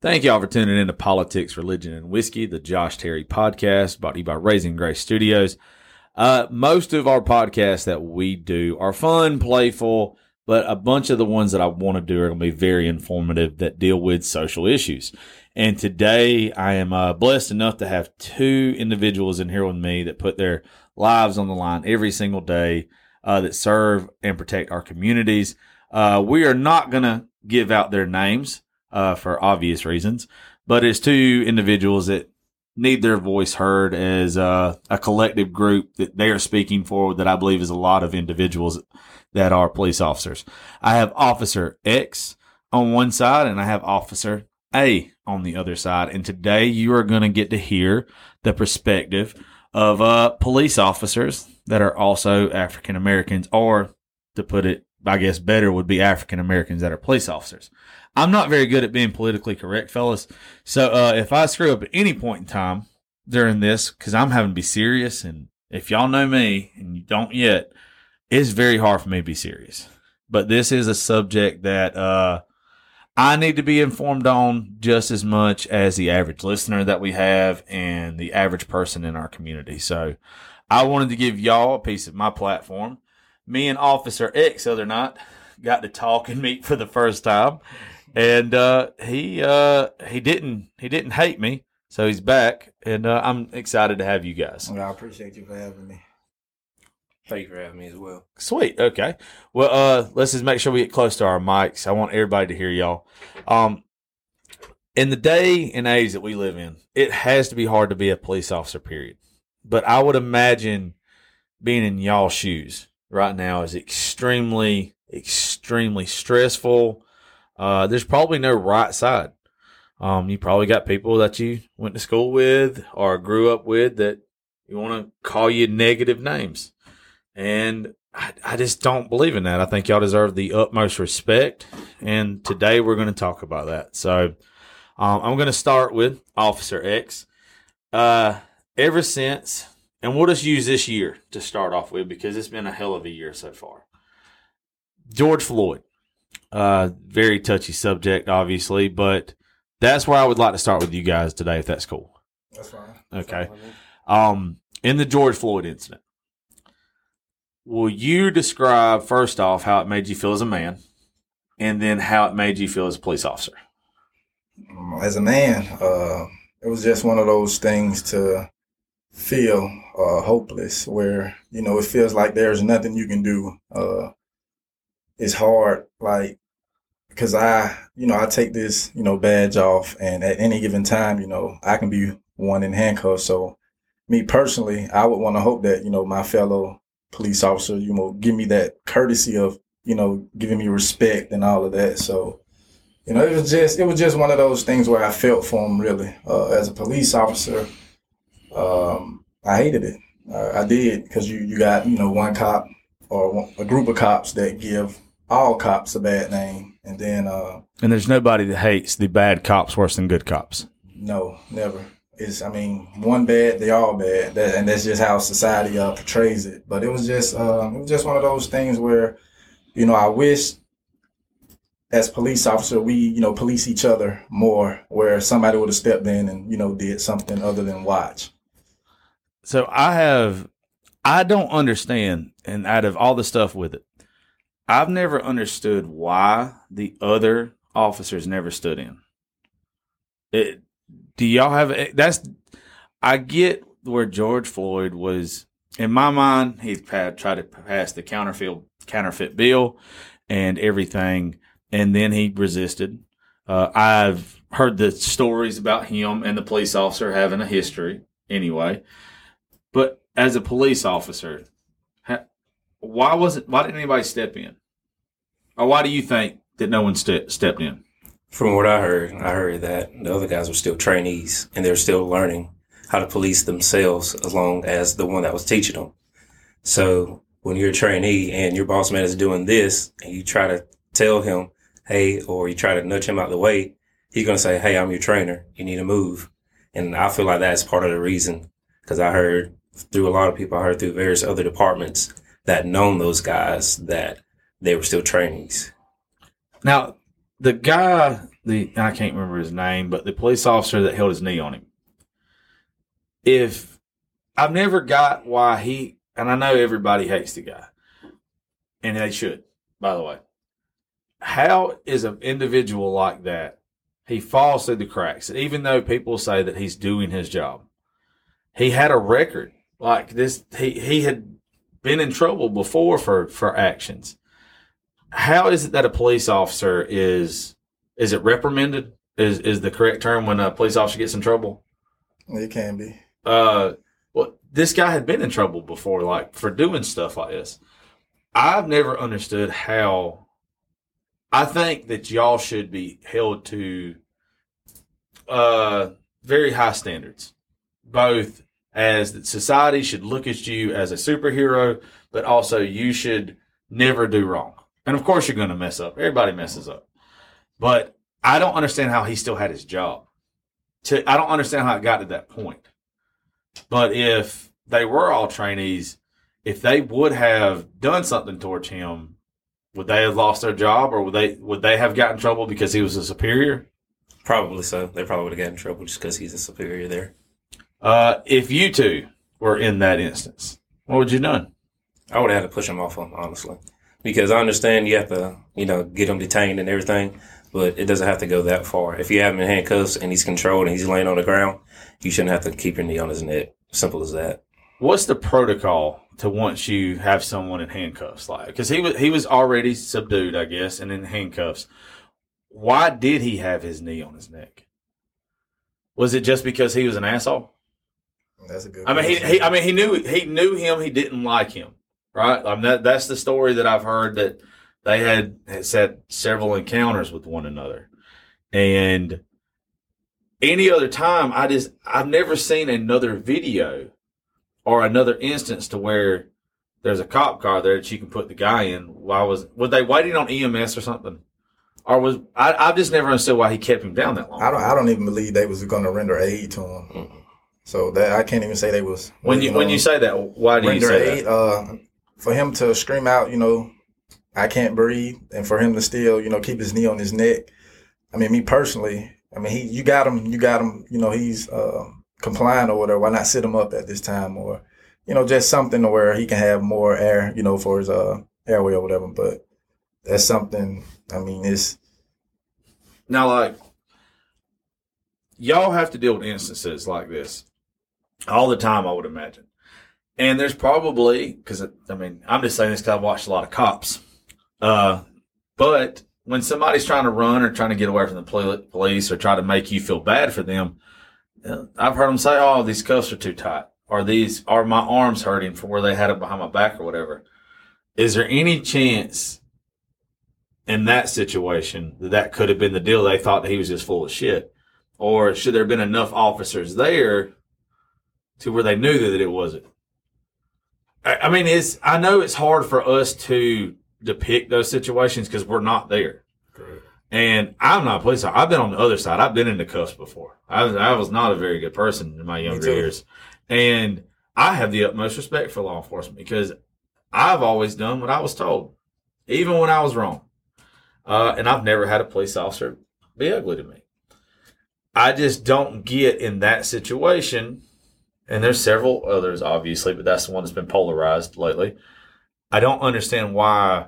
Thank y'all for tuning in to Politics, Religion, and Whiskey, the Josh Terry podcast brought to you by Raising Grace Studios. Uh, most of our podcasts that we do are fun, playful, but a bunch of the ones that I want to do are going to be very informative that deal with social issues. And today I am uh, blessed enough to have two individuals in here with me that put their lives on the line every single day uh, that serve and protect our communities. Uh, we are not going to give out their names uh, for obvious reasons, but it's two individuals that need their voice heard as uh, a collective group that they are speaking for that I believe is a lot of individuals that are police officers. I have Officer X on one side and I have Officer A on the other side. And today you are going to get to hear the perspective of uh, police officers that are also African Americans, or to put it, I guess better would be African Americans that are police officers. I'm not very good at being politically correct, fellas. So uh, if I screw up at any point in time during this, because I'm having to be serious, and if y'all know me and you don't yet, it's very hard for me to be serious. But this is a subject that uh, I need to be informed on just as much as the average listener that we have and the average person in our community. So I wanted to give y'all a piece of my platform. Me and Officer X other night got to talk and meet for the first time and uh, he uh, he didn't he didn't hate me, so he's back, and uh, I'm excited to have you guys. Well, I appreciate you for having me. Thank you for having me as well. Sweet. Okay. Well, uh, let's just make sure we get close to our mics. I want everybody to hear y'all. Um, in the day and age that we live in, it has to be hard to be a police officer. Period. But I would imagine being in y'all shoes right now is extremely, extremely stressful uh, there's probably no right side. Um, you probably got people that you went to school with or grew up with that you want to call you negative names. And I, I just don't believe in that. I think y'all deserve the utmost respect. And today we're going to talk about that. So um, I'm going to start with Officer X. Uh, ever since, and we'll just use this year to start off with because it's been a hell of a year so far. George Floyd. Uh, very touchy subject, obviously, but that's where I would like to start with you guys today, if that's cool. That's fine. Okay. Um, in the George Floyd incident, will you describe first off how it made you feel as a man, and then how it made you feel as a police officer? Um, as a man, uh, it was just one of those things to feel uh, hopeless, where you know it feels like there's nothing you can do. Uh, it's hard, like, because I, you know, I take this, you know, badge off, and at any given time, you know, I can be one in handcuffs. So, me personally, I would want to hope that, you know, my fellow police officer, you know, give me that courtesy of, you know, giving me respect and all of that. So, you know, it was just, it was just one of those things where I felt for him really. Uh, as a police officer, um, I hated it. I did because you, you got, you know, one cop or a group of cops that give all cops a bad name, and then uh, and there's nobody that hates the bad cops worse than good cops. No, never. It's I mean, one bad, they all bad, that, and that's just how society uh, portrays it. But it was just uh, it was just one of those things where, you know, I wish as police officer we you know police each other more, where somebody would have stepped in and you know did something other than watch. So I have, I don't understand, and out of all the stuff with it, I've never understood why the other officers never stood in. It, do y'all have that's? I get where George Floyd was. In my mind, he tried to pass the counterfeit counterfeit bill and everything, and then he resisted. Uh, I've heard the stories about him and the police officer having a history anyway. But as a police officer, why wasn't why didn't anybody step in? Or why do you think that no one ste- stepped in? From what I heard, I heard that the other guys were still trainees and they're still learning how to police themselves along as the one that was teaching them. So when you're a trainee and your boss man is doing this and you try to tell him, hey, or you try to nudge him out the way, he's going to say, hey, I'm your trainer. You need to move. And I feel like that's part of the reason because I heard through a lot of people, I heard through various other departments that known those guys that they were still trainees. Now, the guy the I can't remember his name, but the police officer that held his knee on him. If I've never got why he and I know everybody hates the guy, and they should, by the way. How is an individual like that? He falls through the cracks, even though people say that he's doing his job. He had a record like this. He he had been in trouble before for for actions. How is it that a police officer is is it reprimanded? Is is the correct term when a police officer gets in trouble? It can be. Uh, well, this guy had been in trouble before, like for doing stuff like this. I've never understood how. I think that y'all should be held to uh, very high standards, both as that society should look at you as a superhero, but also you should never do wrong. And of course, you're going to mess up. Everybody messes up, but I don't understand how he still had his job. To, I don't understand how it got to that point. But if they were all trainees, if they would have done something towards him, would they have lost their job or would they would they have gotten trouble because he was a superior? Probably so. They probably would have gotten trouble just because he's a superior there. Uh, if you two were in that instance, what would you done? I would have had to push him off him, honestly. Because I understand you have to, you know, get him detained and everything, but it doesn't have to go that far. If you have him in handcuffs and he's controlled and he's laying on the ground, you shouldn't have to keep your knee on his neck. Simple as that. What's the protocol to once you have someone in handcuffs? Like, because he was he was already subdued, I guess, and in handcuffs. Why did he have his knee on his neck? Was it just because he was an asshole? That's a good. I mean, he, he I mean, he knew he knew him. He didn't like him, right? I mean, that that's the story that I've heard that they had, had had several encounters with one another, and any other time, I just I've never seen another video or another instance to where there's a cop car there that you can put the guy in. Why was were they waiting on EMS or something? Or was I? I've just never understood why he kept him down that long. I don't. I don't even believe they was going to render aid to him. Mm-mm. So that I can't even say they was. when you waiting when you say that, why do you say aid, that? uh, for him to scream out, you know, I can't breathe, and for him to still, you know, keep his knee on his neck. I mean, me personally, I mean, he, you got him, you got him, you know, he's uh, compliant or whatever. Why not sit him up at this time, or you know, just something to where he can have more air, you know, for his uh airway or whatever. But that's something. I mean, it's Now, like, y'all have to deal with instances like this all the time, I would imagine. And there's probably, because, I mean, I'm just saying this because I've watched a lot of cops. Uh, but when somebody's trying to run or trying to get away from the police or try to make you feel bad for them, uh, I've heard them say, oh, these cuffs are too tight. Or these, are my arms hurting from where they had it behind my back or whatever. Is there any chance in that situation that that could have been the deal. They thought that he was just full of shit. Or should there have been enough officers there to where they knew that it wasn't? I, I mean, it's, I know it's hard for us to depict those situations because we're not there. And I'm not a police officer. I've been on the other side. I've been in the cuffs before. I was, I was not a very good person in my younger years. And I have the utmost respect for law enforcement because I've always done what I was told, even when I was wrong. Uh, and I've never had a police officer be ugly to me. I just don't get in that situation. And there's several others, obviously, but that's the one that's been polarized lately. I don't understand why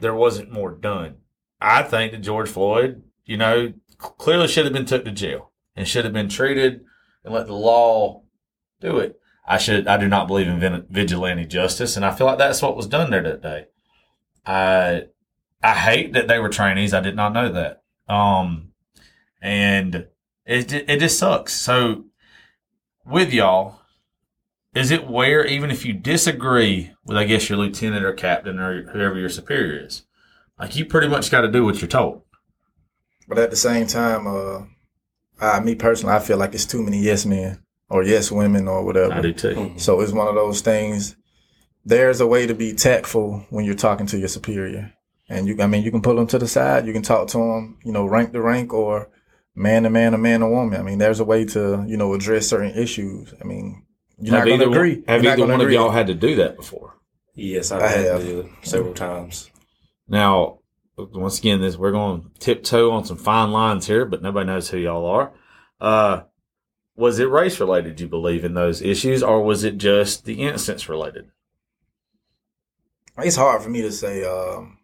there wasn't more done. I think that George Floyd, you know, clearly should have been took to jail and should have been treated and let the law do it. I should. I do not believe in vigilante justice, and I feel like that's what was done there that day. I I hate that they were trainees. I did not know that. Um, and it it just sucks. So with y'all, is it where even if you disagree with, I guess your lieutenant or captain or whoever your superior is, like you pretty much got to do what you're told. But at the same time, uh, I, me personally, I feel like it's too many yes men or yes women or whatever. I do too. Mhm. So it's one of those things. There's a way to be tactful when you're talking to your superior, and you. I mean, you can pull them to the side. You can talk to them. You know, rank to rank or man to man or man to woman. I mean, there's a way to you know address certain issues. I mean, you're not going to agree. Have You're either gonna one of y'all had to do that before? Yes, I've I had have. to do it several times. Now, once again, this we're going to tiptoe on some fine lines here, but nobody knows who y'all are. Uh, was it race related? You believe in those issues, or was it just the instance related? It's hard for me to say. Um,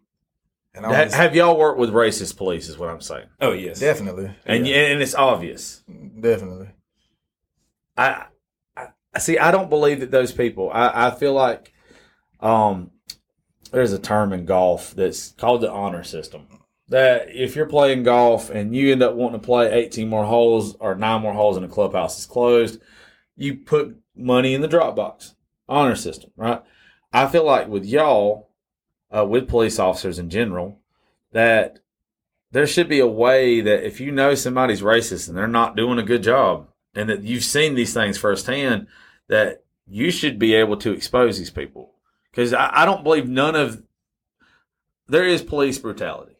and I Ha- only- have y'all worked with racist police? Is what I'm saying, Oh yes, definitely, and yeah, and it's obvious. definitely. I, I see. I don't believe that those people. I, I feel like, um, there's a term in golf that's called the honor system. That if you're playing golf and you end up wanting to play 18 more holes or nine more holes and the clubhouse is closed, you put money in the drop box. Honor system, right? I feel like with y'all, uh, with police officers in general, that there should be a way that if you know somebody's racist and they're not doing a good job, and that you've seen these things firsthand, that you should be able to expose these people. Because I, I don't believe none of there is police brutality.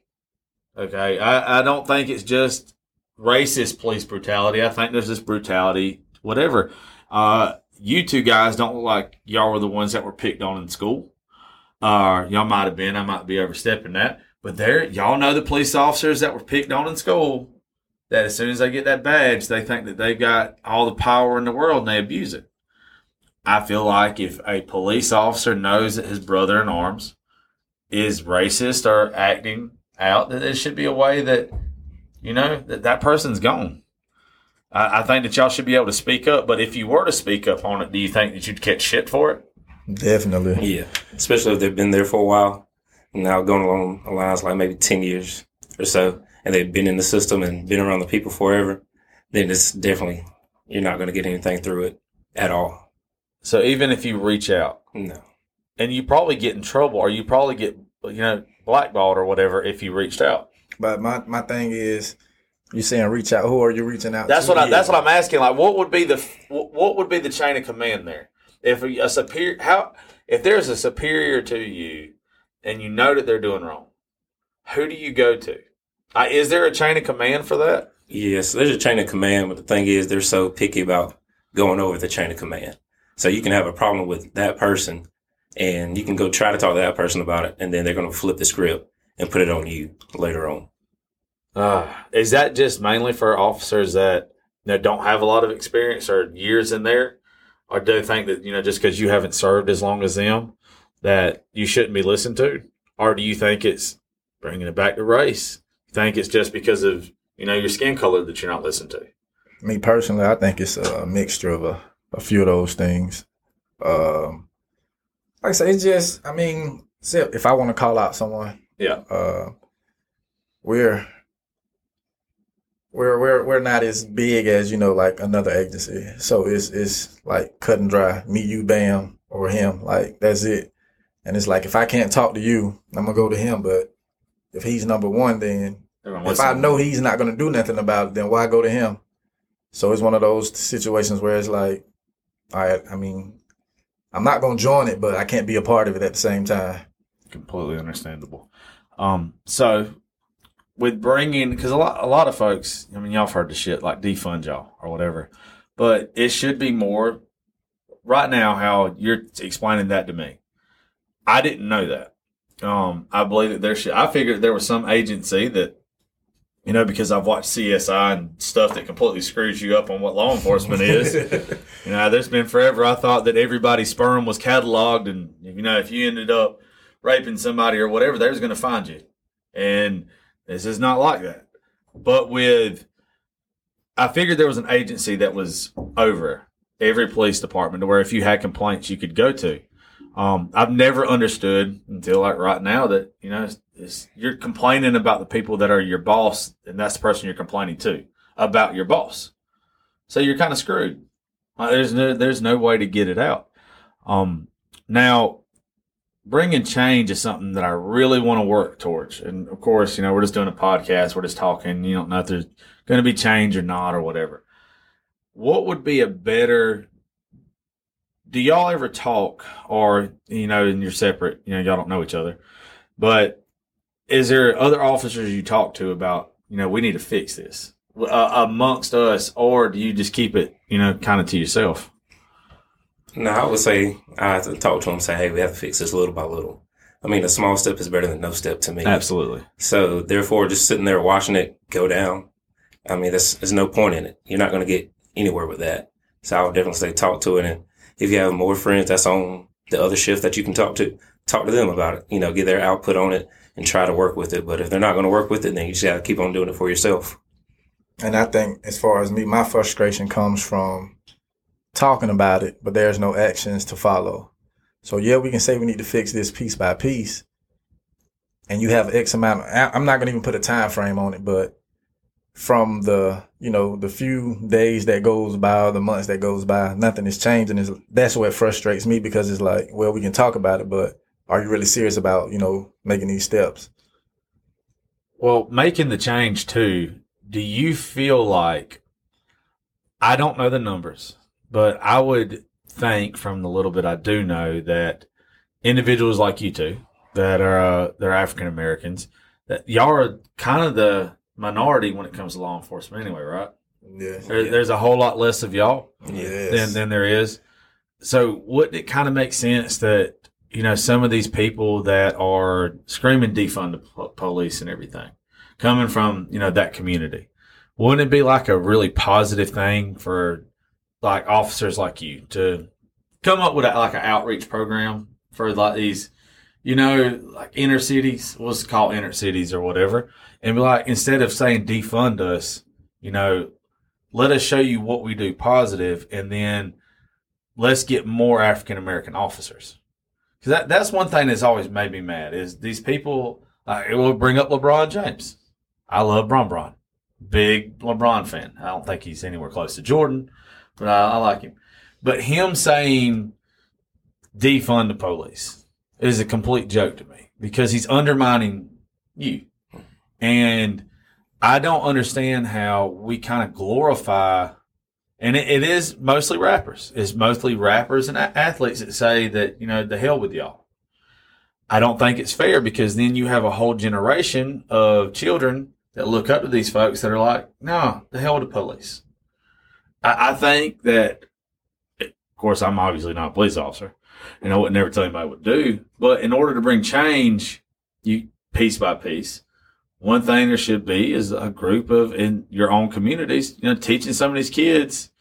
Okay, I, I don't think it's just racist police brutality. I think there's this brutality, whatever. Uh, you two guys don't look like y'all were the ones that were picked on in school. Uh, y'all might have been. I might be overstepping that. But there, y'all know the police officers that were picked on in school that as soon as they get that badge, they think that they've got all the power in the world and they abuse it. I feel like if a police officer knows that his brother in arms is racist or acting out, that there should be a way that, you know, that that person's gone. I, I think that y'all should be able to speak up, but if you were to speak up on it, do you think that you'd catch shit for it? Definitely. yeah. Especially if they've been there for a while. Now going along the lines like maybe ten years or so, and they've been in the system and been around the people forever, then it's definitely you're not going to get anything through it at all. So even if you reach out, No. and you probably get in trouble or you probably get, you know, blackballed or whatever if you reached out. But my, my thing is, you're saying reach out. Who are you reaching out? That's to? what I, that's what I'm asking. Like, what would be the what would be the chain of command there? If a, a superior, how if there's a superior to you, and you know that they're doing wrong, who do you go to? Uh, is there a chain of command for that? Yes, there's a chain of command, but the thing is, they're so picky about going over the chain of command. So you can have a problem with that person, and you can go try to talk to that person about it, and then they're going to flip the script and put it on you later on. Uh, is that just mainly for officers that know, don't have a lot of experience or years in there, or do think that you know just because you haven't served as long as them that you shouldn't be listened to, or do you think it's bringing it back to race? You think it's just because of you know your skin color that you're not listened to? Me personally, I think it's a mixture of a, a few of those things. Um, like I say, it's just, I mean, if I want to call out someone, Yeah. uh, we're we're we're we're not as big as you know like another agency. So it's it's like cut and dry. Me, you, bam, or him. Like that's it. And it's like if I can't talk to you, I'm gonna go to him. But if he's number one, then Everyone if I know he's not gonna do nothing about it, then why go to him? So it's one of those situations where it's like, all right, I mean, I'm not gonna join it, but I can't be a part of it at the same time. completely understandable. Um, so with bringing because a lot a lot of folks, I mean, y'all have heard the shit like defund y'all or whatever, but it should be more. Right now, how you're explaining that to me, I didn't know that. Um, I believe that there should. I figured there was some agency that, you know, because I've watched CSI and stuff that completely screws you up on what law enforcement is. You know, there's been forever. I thought that everybody's sperm was cataloged, and you know, if you ended up raping somebody or whatever, they was going to find you. And this is not like that. But with, I figured there was an agency that was over every police department to where if you had complaints, you could go to. Um, I've never understood until like right now that you know it's, it's, you're complaining about the people that are your boss, and that's the person you're complaining to about your boss. So you're kind of screwed. Like, there's no there's no way to get it out. Um, now bringing change is something that I really want to work towards. And of course, you know, we're just doing a podcast. We're just talking. You don't know if there's going to be change or not or whatever. What would be a better? Do y'all ever talk or, you know, and you're separate, you know, y'all don't know each other, but is there other officers you talk to about, you know, we need to fix this uh, amongst us, or do you just keep it, you know, kind of to yourself? No, I would say I have to talk to them and say, hey, we have to fix this little by little. I mean, a small step is better than no step to me. Absolutely. So therefore, just sitting there watching it go down, I mean, there's, there's no point in it. You're not going to get anywhere with that. So I would definitely say talk to it. And if you have more friends that's on the other shift that you can talk to, talk to them about it, you know, get their output on it and try to work with it. But if they're not going to work with it, then you just got to keep on doing it for yourself. And I think as far as me, my frustration comes from talking about it, but there's no actions to follow. So yeah, we can say we need to fix this piece by piece. And you have X amount. Of, I'm not to even put a time frame on it, but from the you know the few days that goes by, or the months that goes by, nothing is changing. Is that's what frustrates me because it's like, well, we can talk about it, but are you really serious about you know making these steps? Well, making the change too. Do you feel like I don't know the numbers, but I would think from the little bit I do know that individuals like you two that are uh, they're African Americans that y'all are kind of the minority when it comes to law enforcement anyway, right? Yeah. There, There's a whole lot less of y'all Yes. than than there is. So wouldn't it kind of make sense that you know some of these people that are screaming defund the po- police and everything coming from you know that community, wouldn't it be like a really positive thing for like officers like you to come up with a, like an outreach program for like these you know like inner cities, what's it called inner cities or whatever, and be like instead of saying defund us, you know let us show you what we do positive and then let's get more African American officers. Cause that, that's one thing that's always made me mad is these people, like, it will bring up LeBron James. I love Bron Bron. Big LeBron fan. I don't think he's anywhere close to Jordan, but I, I like him. But him saying defund the police is a complete joke to me because he's undermining you. And I don't understand how we kind of glorify, and it, it is mostly rappers. It's mostly rappers and a- athletes that say that, you know, the hell with y'all. I don't think it's fair because then you have a whole generation of children that look up to these folks that are like, no, the hell with the police. I, I think that, of course, I'm obviously not a police officer and I would never tell anybody what to do, but in order to bring change, you piece by piece, one thing there should be is a group of in your own communities, you know, teaching some of these kids,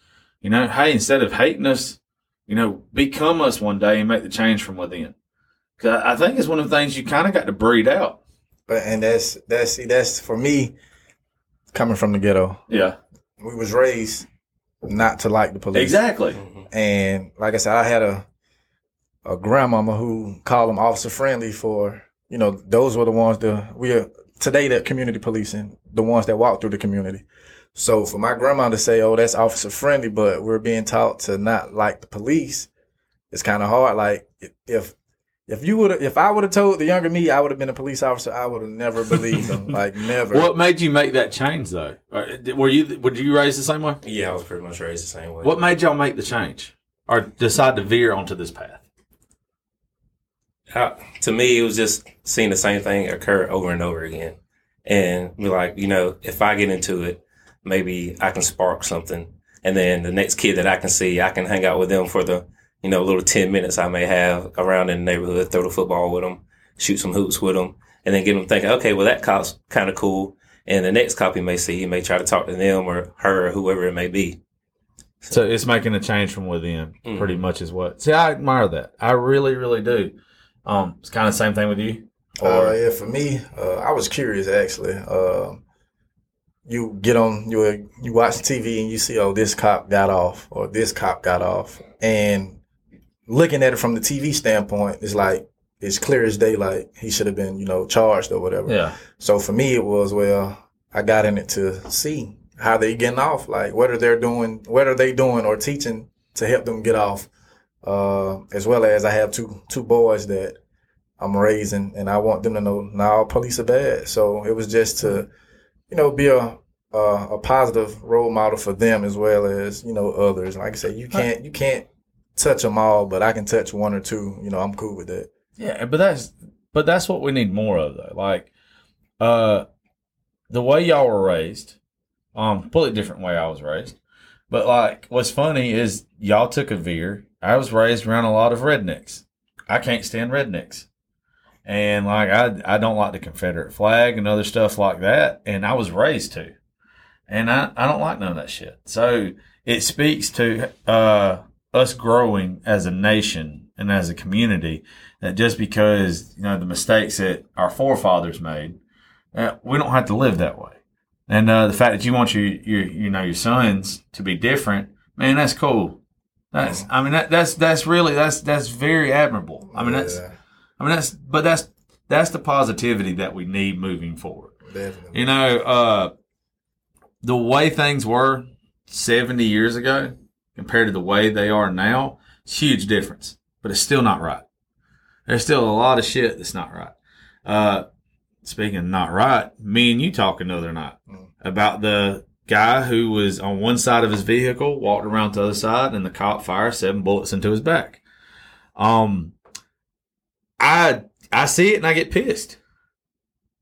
you know, hey, instead of hating us, you know, become us one day and make the change from within. Cause I think it's one of the things you kind of got to breed out. But and that's that's see that's for me coming from the ghetto. Yeah, We was raised not to like the police. exactly. Mm-hmm. And like I said, I had a a grandmama who called them officer friendly for you know those were the ones that we are today that community policing the ones that walk through the community. So for my grandma to say, "Oh, that's officer friendly," but we're being taught to not like the police, it's kind of hard. Like if if you would if I would have told the younger me I would have been a police officer, I would have never believed them. like never. What made you make that change though? Uh, were you were you raised the same way? Yeah, I was pretty much raised the same way. What made y'all make the change or decide to veer onto this path? I, to me, it was just seeing the same thing occur over and over again. And be like, you know, if I get into it, maybe I can spark something. And then the next kid that I can see, I can hang out with them for the, you know, a little 10 minutes I may have around in the neighborhood, throw the football with them, shoot some hoops with them, and then get them thinking, okay, well, that cop's kind of cool. And the next cop he may see, he may try to talk to them or her or whoever it may be. So it's making a change from within, Mhm. pretty much is what. See, I admire that. I really, really do. Um, it's kind of the same thing with you. Uh, yeah, for me, uh, I was curious actually. Uh, you get on you you watch TV and you see, oh, this cop got off or this cop got off, and looking at it from the TV standpoint, it's like it's clear as daylight. He should have been, you know, charged or whatever. yeah, So for me, it was well, I got in it to see how they getting off, like what are they doing, what are they doing or teaching to help them get off. Uh, as well as I have two two boys that I'm raising, and I want them to know now police are bad. So it was just to, you know, be a a, a positive role model for them as well as you know others. Like I said, you can't you can't touch them all, but I can touch one or two. You know, I'm cool with that. yeah, but that's but that's what we need more of though. Like, uh, the way y'all were raised, um, completely different way I was raised. But like, what's funny is y'all took a veer. I was raised around a lot of rednecks. I can't stand rednecks, and like I I don't like the Confederate flag and other stuff like that, and I was raised to, and I I don't like none of that shit. So it speaks to uh, us growing as a nation and as a community that just because you know the mistakes that our forefathers made, uh, we don't have to live that way. And uh, the fact that you want your, your you know your sons to be different, man, that's cool. That's I mean that, that's that's really that's that's very admirable. I mean that's I mean that's but that's that's the positivity that we need moving forward. definitely. You know, uh, the way things were 70 years ago compared to the way they are now, it's a huge difference, but it's still not right. There's still a lot of shit that's not right. Uh, speaking of not right, me and you talking the other night Mm. about the guy who was on one side of his vehicle, walked around to the other side, and the cop fired seven bullets into his back. Um, I I see it and I get pissed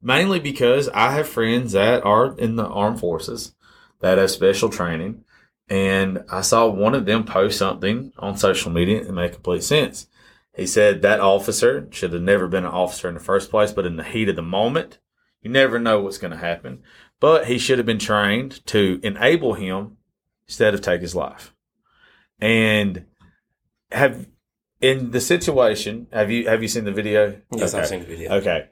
mainly because I have friends that are in the armed forces that have special training. And I saw one of them post something on social media and made complete sense. He said that officer should have never been an officer in the first place, but in the heat of the moment, you never know what's going to happen. But he should have been trained to enable him instead of take his life. And have in the situation, have you have you seen the video? Yes, Okay. I've seen the video. Okay.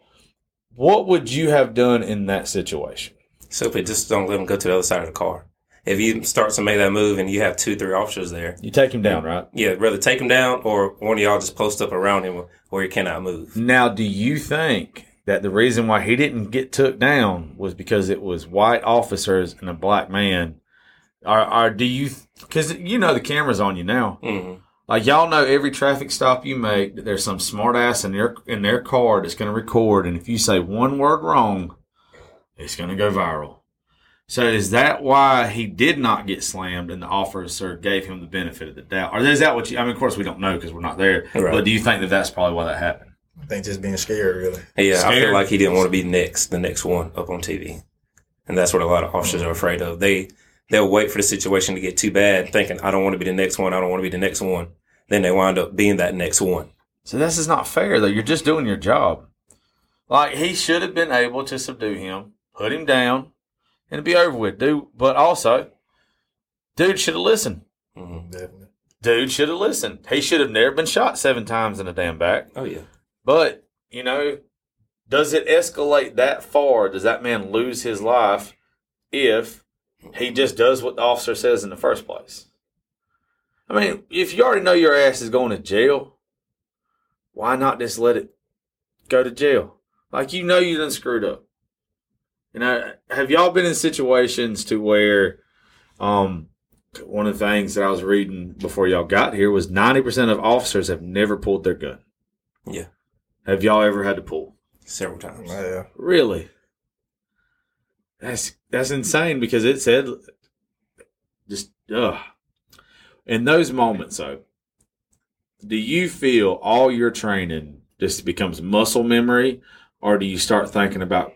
What would you have done in that situation? Simply just don't let him go to the other side of the car. If you start to make that move and you have two, three officers there, You take him down, right? yeah, rather take him down or one of y'all just post up around him where he cannot move. Now, do you think that the reason why he didn't get took down was because it was white officers and a black man? Or, or do you, because you know the camera's on you now. hmm Like y'all know every traffic stop you make, there's some smart ass in their in their car that's going to record, and if you say one word wrong, it's going to go viral. So is that why he did not get slammed, and the officer gave him the benefit of the doubt, or is that what you? I mean, of course we don't know because we're not there. Right. But do you think that that's probably why that happened? I think just being scared, really. Yeah, I feel like he didn't want to be next, the next one up on TV, and that's what a lot of officers are afraid of. They they'll wait for the situation to get too bad, thinking I don't want to be the next one. I don't want to be the next one. Then they wind up being that next one. So this is not fair though. You're just doing your job. Like he should have been able to subdue him, put him down, and it'd be over with, dude. But also, dude should have listened. hmm Definitely. Dude should have listened. He should have never been shot seven times in the damn back. Oh yeah, But, you know, does it escalate that far? Does that man lose his life if he just does what the officer says in the first place? I mean, if you already know your ass is going to jail, why not just let it go to jail? Like you know you done screwed up. You know, have y'all been in situations to where um one of the things that I was reading before y'all got here was 90% of officers have never pulled their gun. yeah, Have y'all ever had to pull? several times. Yeah. Really? That's that's insane because it said just ugh. In those moments though, do you feel all your training just becomes muscle memory or do you start thinking about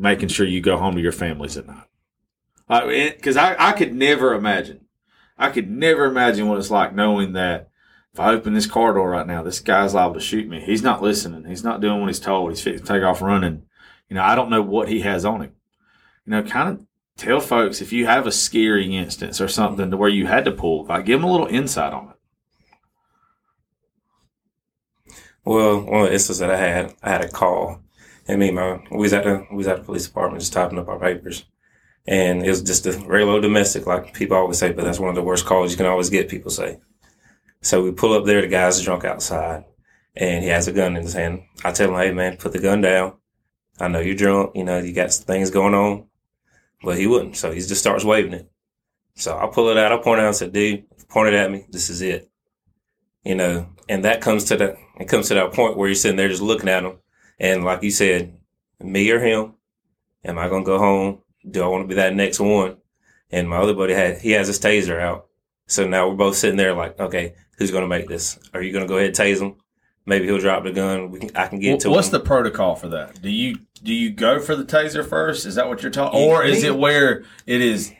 making sure you go home to your families at night? Because I, I could never imagine. I could never imagine what it's like knowing that if I open this car door right now, this guy's liable to shoot me. He's not listening. He's not doing what he's told. He's fixing to take off running. You know, I don't know what he has on him. You know, kind of tell folks if you have a scary instance or something to where you had to pull, like give them a little insight on it. Well, one of the instances that I had, I had a call, and me my we was at the we was at the police department just typing up our papers, and it was just a regular domestic, like people always say. But that's one of the worst calls you can always get. People say. So we pull up there. The guy's drunk outside, and he has a gun in his hand. I tell him, "Hey man, put the gun down. I know you're drunk. You know you got things going on." But he wouldn't. So he just starts waving it. So I pull it out. I point it out and said, "Dude, point it at me. This is it." You know, and that comes to that. It comes to that point where you're sitting there just looking at him, and like you said, me or him, am I gonna go home? Do I want to be that next one? And my other buddy had he has his taser out, so now we're both sitting there like, okay, who's gonna make this? Are you gonna go ahead and tase him? Maybe he'll drop the gun. We can, I can get to it. What's him. the protocol for that? Do you do you go for the taser first? Is that what you're talking, or is it where it is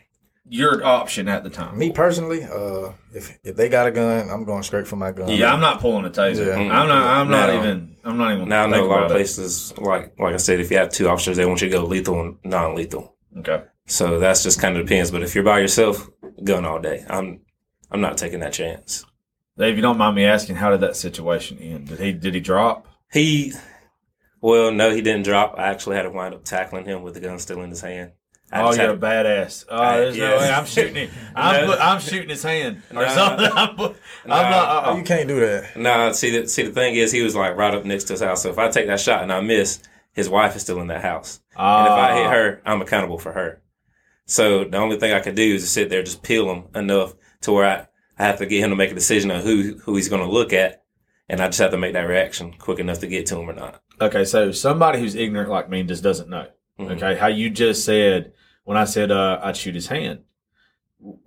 your option at the time? Me personally, uh, if if they got a gun, I'm going straight for my gun. Yeah, I'm not pulling a taser. Yeah. I'm not. I'm not even. I'm not even. Now I know a lot of about it. places, like like I said, if you have two officers, they want you to go lethal and non-lethal. Okay. So that's just kind of depends. But if you're by yourself, gun all day. I'm I'm not taking that chance. Dave, you don't mind me asking, how did that situation end? Did he did he drop? He, well, no, he didn't drop. I actually had to wind up tackling him with the gun still in his hand. I Oh, you're a badass. Oh, I- there's no yeah. way I'm shooting it. I'm, No. put, I'm shooting his hand or No. something. I'm, put, I'm No. not. Uh, you can't do that. No, see the see the thing is, he was like right up next to his house. So if I take that shot and I miss, his wife is still in that house. And if I hit Ah. her, I'm accountable for her. So the only thing I could do is to sit there, just peel him enough to where I, I have to get him to make a decision on who who he's going to look at, and I just have to make that reaction quick enough to get to him or not. Okay, so somebody who's ignorant like me just doesn't know. Mhm. Okay, how you just said when I said uh, I'd shoot his hand,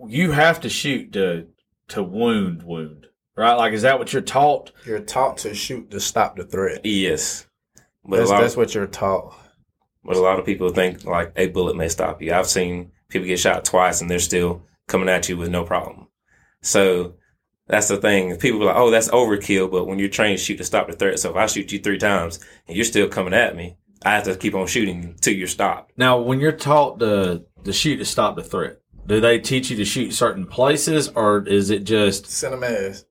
you have to shoot to to wound wound, right? Like, is that what you're taught? You're taught to shoot to stop the threat. Yes, but That's, that's of, what you're taught. but a lot of people think like a bullet may stop you. I've seen people get shot twice and they're still coming at you with no problem. So that's the thing. People are like, "Oh, that's overkill," but when you're trained to shoot to stop the threat, so if I shoot you three times and you're still coming at me, I have to keep on shooting until you're stopped. Now, when you're taught to to shoot to stop the threat, do they teach you to shoot certain places, or is it just Send them ass.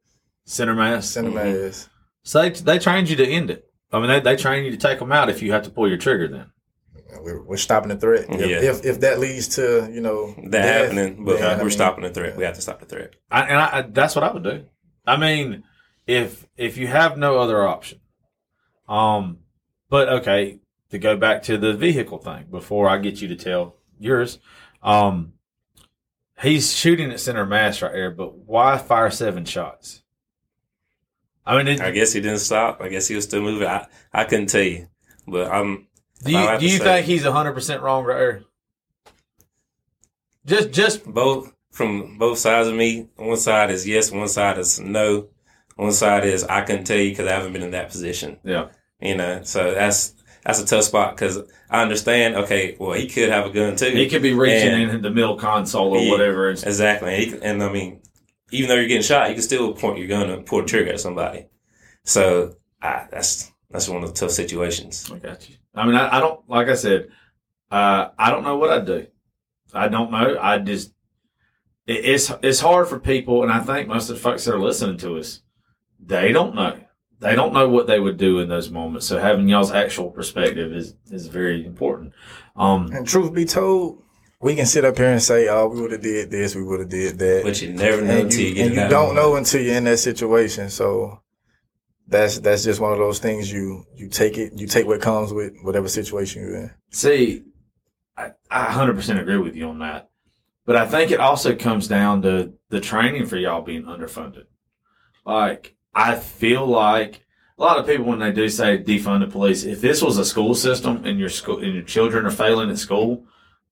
center mass? Send them Mhm. ass. So they they trained you to end it. I mean, they, they train you to take them out if you have to pull your trigger. Then We're, we're stopping the threat. If, Yeah. if if that leads to you know That death, happening, but then, we're mean, stopping the threat. We have to stop the threat. I, and I, I, that's what I would do. I mean, if if you have no other option, um, but okay, to go back to the vehicle thing before I get you to tell yours, um, he's shooting at center mass right there, but why fire seven shots? I mean, it, I guess he didn't stop. I guess he was still moving. I, I couldn't tell you, but I'm do you do you say- think he's hundred percent wrong right there? Just just both from both sides of me. One side is yes, one side is no. One side is I couldn't tell you because I haven't been in that position. yeah. You know, so that's that's a tough spot because I understand. Okay, well, he could have a gun too. He could be reaching And- in the middle console or Yeah. whatever. Exactly. And, he, and I mean, even though you're getting shot, you can still point your gun and pull the trigger at somebody. So I, that's that's one of the tough situations. I got you. I mean, I, I don't like I said. Uh, I don't know what I'd do. I don't know. I just it, it's it's hard for people, and I think most of the folks that are listening to us, they don't know. They don't know what they would do in those moments. So having y'all's actual perspective is is very important. Um, And truth be told, we can sit up here and say, "Oh, we would have did this, we would have did that," But you never know and until you, you, get and it you out. don't know until you're in that situation. So that's that's just one of those things. You you take it, you take what comes with whatever situation you're in. See, I, I 100% agree with you on that. But I think it also comes down to the training for y'all being underfunded. Like, I feel like a lot of people, when they do say defund the police, if this was a school system and your school and your children are failing at school,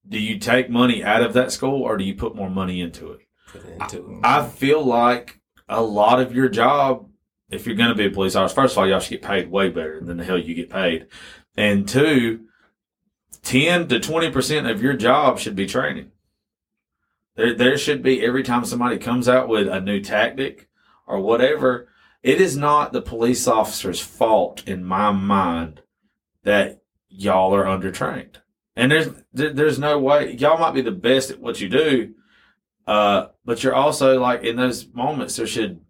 do you take money out of that school or do you put more money into it? Put it into- I feel like a lot of your job, if you're going to be a police officer, first of all, y'all should get paid way better than the hell you get paid. And two, 10 to 20% of your job should be training. There, there should be every time somebody comes out with a new tactic or whatever, it is not the police officer's fault in my mind that y'all are undertrained. And there's, there's no way, y'all might be the best at what you do, uh, but you're also like in those moments, there should,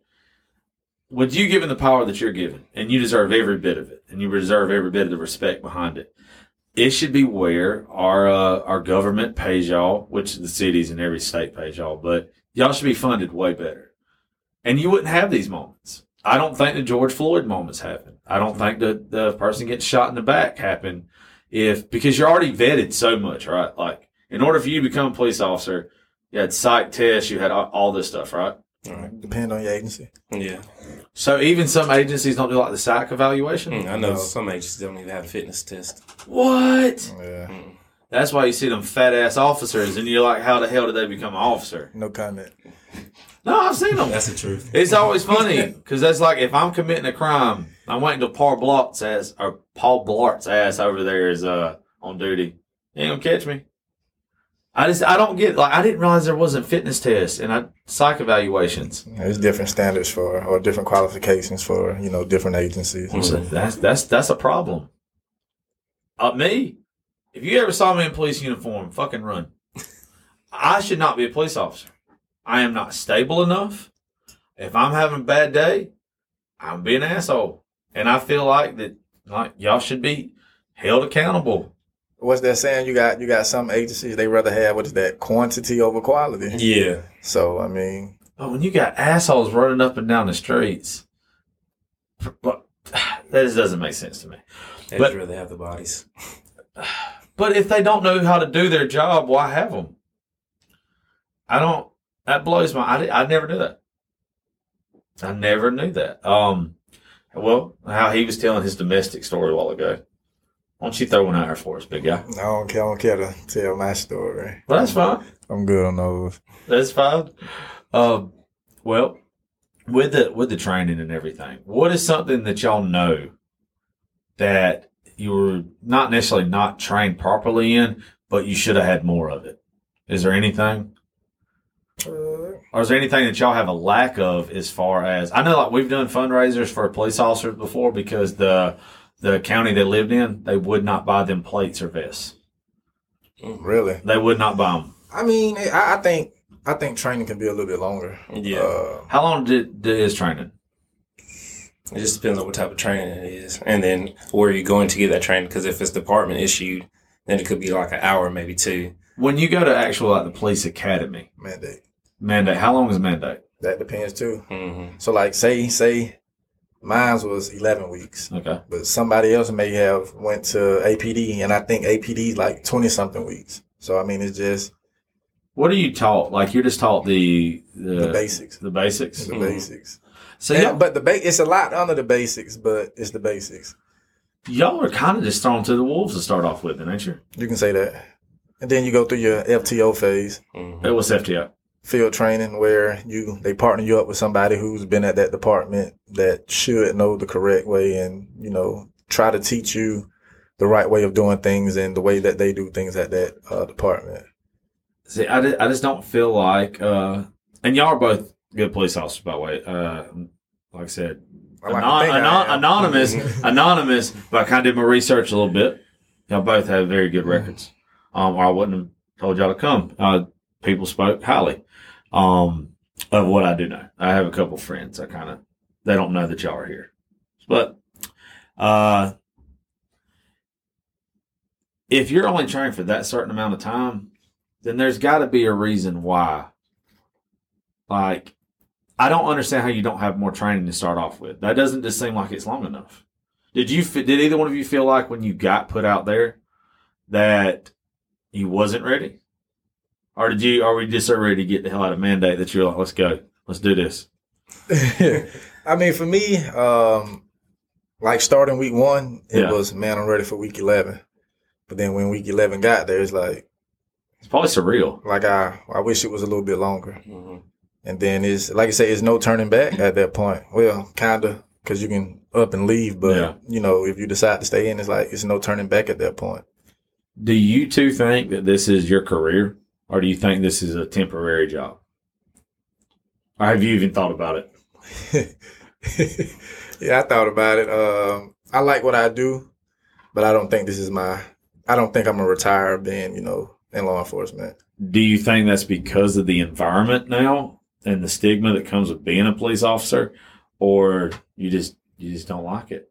Would you given the power that you're given, and you deserve every bit of it, and you deserve every bit of the respect behind it. It should be where our uh, our government pays y'all, which the cities and every state pays y'all, but y'all should be funded way better. And you wouldn't have these moments. I don't think the George Floyd moments happen. I don't think the the person getting shot in the back happened if because you're already vetted so much, right? Like in order for you to become a police officer, you had psych tests, you had all, all this stuff, right? All right. Depend on your agency. Yeah. So even some agencies don't do like the psych evaluation. Mm, I know No. some agencies don't even have a fitness test. What? Yeah, Mm. That's why you see them fat ass officers, and you're like, how the hell did they become an officer? no comment. No, I've seen them. That's the truth. It's always funny because that's like if I'm committing a crime, I'm waiting till Paul Blart's ass or Paul Blart's ass over there is uh on duty. He ain't gonna catch me. I just I don't get like I didn't realize there wasn't fitness tests and I, psych evaluations. There's different standards for or different qualifications for you know different agencies. So that's that's that's a problem. Uh, me, if you ever saw me in police uniform, fucking run. I should not be a police officer. I am not stable enough. If I'm having a bad day, I'm being an asshole, and I feel like that like y'all should be held accountable. What's that saying? You got you got some agencies they rather have what is that quantity over quality. Yeah. So I mean, But when you got assholes running up and down the streets, but that just doesn't make sense to me. They'd But- rather have the bodies. But if they don't know how to do their job, why have them? I don't. That blows my. I, I never knew that. I never knew that. Um, well, how he was telling his domestic story a while ago. Why don't you throw one out there for us, big guy? I don't care, I don't care to tell my story. Well, that's fine. I'm good on those. That's fine. Um, well, with the with the training and everything, what is something that y'all know that you were not necessarily not trained properly in, but you should have had more of it? Is there anything, or is there anything that y'all have a lack of as far as I know? Like we've done fundraisers for police officers before because the the county they lived in they would not buy them plates or vests. really? They would not buy them. I mean, I, I think I think training can be a little bit longer. Yeah. Uh, How long did, did is training? It just depends on what type of training it is, and then where you're going to get that training. Because if it's department issued, then it could be like an hour, maybe two. When you go to actual like the police academy, mandate. Mandate. How long is mandate? That depends too. Mm-hmm. So like say say mine was eleven weeks. Okay. But somebody else may have went to APD and I think APD is like twenty something weeks. So I mean it's just What are you taught? Like you're just taught the the, the basics. the basics. The Mhm. basics. So And- y'all, but the ba- it's a lot under the basics, but it's the basics. y'all are kind of just thrown to the wolves to start off with, ain't you? You can say that. And then you go through your FTO phase, Mm-hmm. It was FTO. Field training, where you they partner you up with somebody who's been at that department that should know the correct way and you know try to teach you the right way of doing things and the way that they do things at that uh, department. See, I, di- I just don't feel like, uh, and y'all are both good police officers, by the way. Uh, like I said, I like anon- anonymous, anonymous, but I kind of did my research a little bit. Y'all both have very good records. Um, or I wouldn't have told y'all to come. Uh, people spoke highly, um, of what I do know. I have a couple friends. I kind of, they don't know that y'all are here, but, uh, if you're only training for that certain amount of time, then there's got to be a reason why. Like, I don't understand how you don't have more training to start off with. That doesn't just seem like it's long enough. Did you? Did either one of you feel like when you got put out there that you wasn't ready, or did you? Are we just so ready to get the hell out of mandate that you're like, let's go, let's do this? I mean, for me, um, like starting week one, it Yeah. was man, I'm ready for week eleven. But then when week eleven got there, it's like It's probably surreal. like I I wish it was a little bit longer. Mm-hmm. And then it's like I say, it's no turning back at that point. Well, kinda, because you can up and leave, but Yeah. you know, if you decide to stay in, it's like it's no turning back at that point. Do you two think that this is your career, or do you think this is a temporary job? Or have you even thought about it? yeah, I thought about it. Um, I like what I do, but I don't think this is my. I don't think I'm gonna retire being, you know, in law enforcement. Do you think that's because of the environment now and the stigma that comes with being a police officer, or you just you just don't like it?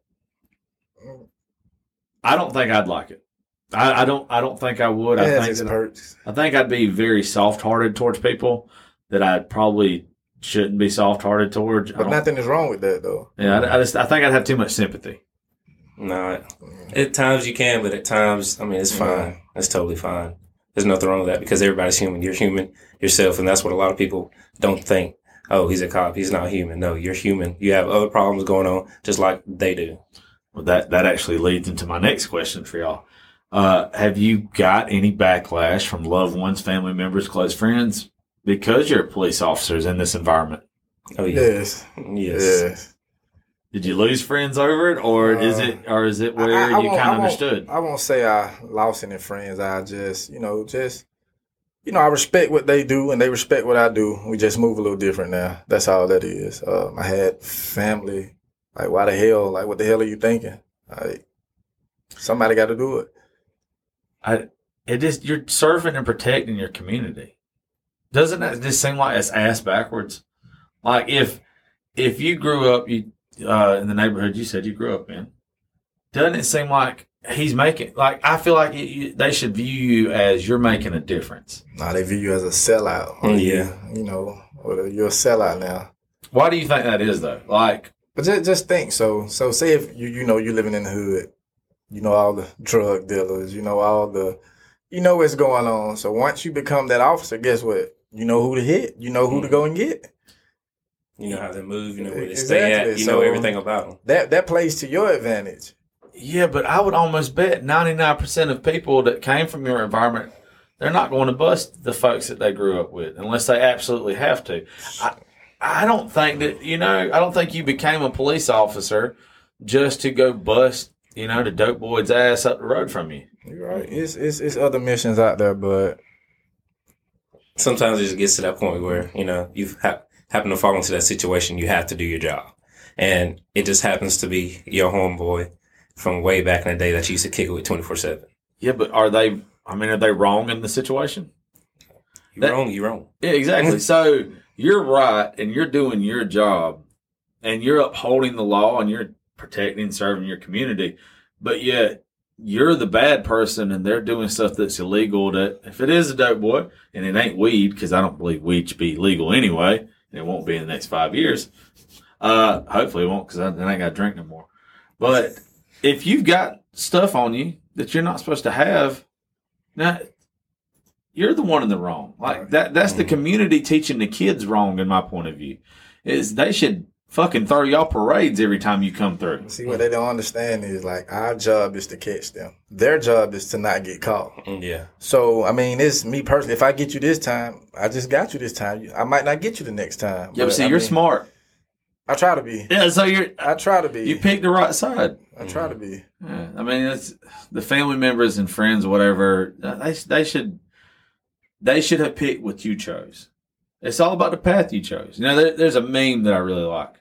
I don't think I'd like it. I, I don't. I don't think I would. It I think that- perks. I think I'd be very soft hearted towards people that I probably shouldn't be soft hearted towards. But nothing is wrong with that, though. yeah, I, I just I think I'd have too much sympathy. No, at times you can, but at times, I mean, it's mm. fine. It's totally fine. There's nothing wrong with that because everybody's human. You're human yourself, and that's what a lot of people don't think. Oh, he's a cop. He's not human. No, you're human. You have other problems going on, just like they do. Well, that that actually leads into my next question for y'all. Uh, have you got any backlash from loved ones, family members, close friends because you're police officers in this environment? Oh yeah, Yes. yes. Yes. Did you lose friends over it, or is Uh, it, or is it where I- I you kind of understood? I won't say I lost any friends. I just, you know, just you know, I respect what they do and they respect what I do. We just move a little different now. That's all that is. Um, I had family. Like, why the hell? Like, what the hell are you thinking? Like, somebody got to do it. I it just you're serving and protecting your community. Doesn't that just seem like it's ass backwards? Like if if you grew up you uh, in the neighborhood you said you grew up in, doesn't it seem like he's making like I feel like it, they should view you as you're making a difference. Nah, they view you as a sellout. Mm, yeah. You know, or you're a sellout now. Why do you think that is though? Like, But just, just think. So, so say if you, you know, you're living in the hood, you know, all the drug dealers, you know, all the, you know what's going on. So once you become that officer, guess what? You know who to hit. You know who to mm. go and get. You know how they move. You know where they stay at. You know everything about them. That that plays to your advantage. yeah, but I would almost bet 99% of people that came from your environment, they're not going to bust the folks that they grew up with unless they absolutely have to. I, I don't think that, you know, I don't think you became a police officer just to go bust, you know, the dope boy's ass up the road from you. You're right. It's it's it's other missions out there, but Sometimes it just gets to that point where you know you ha- happen to fall into that situation. You have to do your job, and it just happens to be your homeboy from way back in the day that you used to kick it with twenty four seven. Yeah, but are they, I mean, are they wrong in the situation? You That- wrong. You're wrong. Yeah, exactly. so you're right, and you're doing your job, and you're upholding the law, and you're protecting and serving your community, but yet you're the bad person, and they're doing stuff that's illegal. That if it is a dope boy, and it ain't weed, because I don't believe weed should be legal anyway, and it won't be in the next five years. Uh, hopefully it won't, because I, then I ain't got to drink no more. But if you've got stuff on you that you're not supposed to have, now you're the one in the wrong. Like that that's the community teaching the kids wrong in my point of view. Is they should fucking throw y'all parades every time you come through. see what they don't understand is like our job is to catch them. Their job is to not get caught. Mm, Yeah. So I mean, it's me personally. If I get you this time, I just got you this time. I might not get you the next time. Yeah, but see, I you're mean, smart. I try to be. Yeah, so you're I try to be. you picked the right side. I try to be. Yeah, I mean, it's the family members and friends, whatever. They they should they should have picked what you chose. It's all about the path you chose. You know, there, there's a meme that I really like,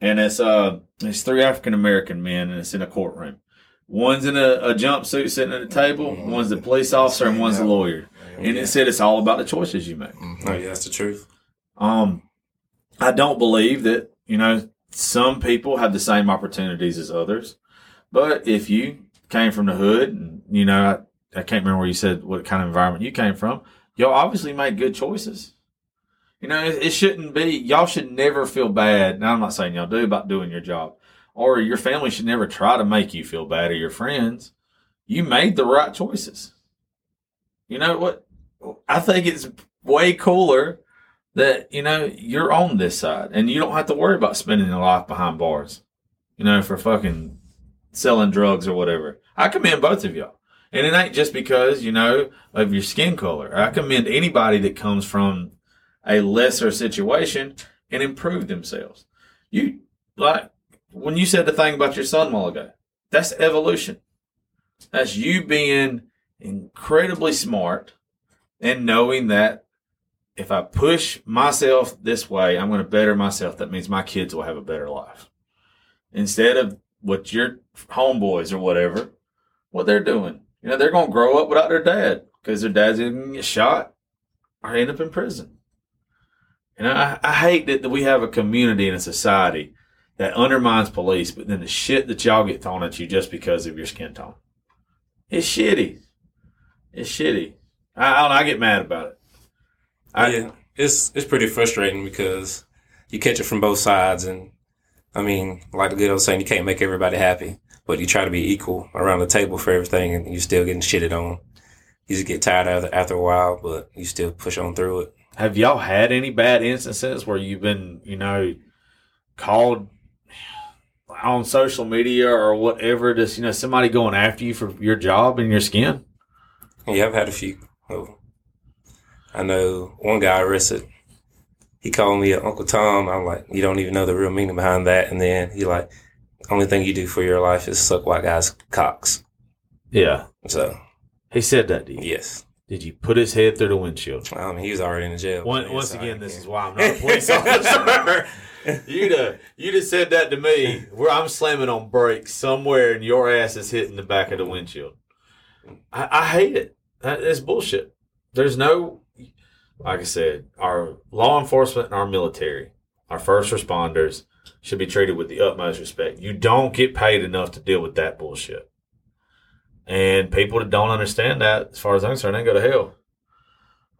and it's uh, it's three African American men, and it's in a courtroom. One's in a, a jumpsuit sitting at a table. One's the police officer, and one's a lawyer. And it said it's all about the choices you make. Oh yeah, that's the truth. Um, I don't believe that, you know, some people have the same opportunities as others. But if you came from the hood and, you know, I, I can't remember where you said what kind of environment you came from, y'all obviously made good choices. You know, it, it shouldn't be, y'all should never feel bad. Now, I'm not saying y'all do about doing your job or your family should never try to make you feel bad or your friends. You made the right choices. You know what? I think it's way cooler that you know you're on this side and you don't have to worry about spending your life behind bars you know for fucking selling drugs or whatever i commend both of y'all and it ain't just because you know of your skin color i commend anybody that comes from a lesser situation and improve themselves you like when you said the thing about your son a while ago that's evolution that's you being incredibly smart and knowing that if I push myself this way, I'm going to better myself. That means my kids will have a better life. Instead of what your homeboys or whatever, what they're doing. You know, they're going to grow up without their dad because their dad's either going to get shot or end up in prison. Know, I, I hate that, that we have a community and a society that undermines police, but then the shit that y'all get thrown at you just because of your skin tone. It's shitty. It's shitty. I, I. I get mad about it. I, yeah, it's it's pretty frustrating because you catch it from both sides, and I mean, like the good old saying, you can't make everybody happy, but you try to be equal around the table for everything, and you're still getting shitted on. You just get tired of it after a while, but you still push on through it. Have y'all had any bad instances where you've been, you know, called on social media or whatever, just you know, somebody going after you for your job and your skin? Yeah, I've had a few. Oh, I know one guy arrested. He called me Uncle Tom. I'm like, you don't even know the real meaning behind that. And then he like, only thing you do for your life is suck white guys' cocks. Yeah, So he said that to you. yes, Did you put his head through the windshield? Um, he was already in the jail. Once, once again, this is why I'm not a police officer. you'd have you'd have said that to me, where I'm slamming on brakes somewhere, and your ass is hitting the back of the windshield. I, I hate it. That- It's bullshit. There's no, like I said, our law enforcement and our military, our first responders should be treated with the utmost respect. You don't get paid enough to deal with that bullshit. And people that don't understand that, as far as I'm concerned, they go to hell.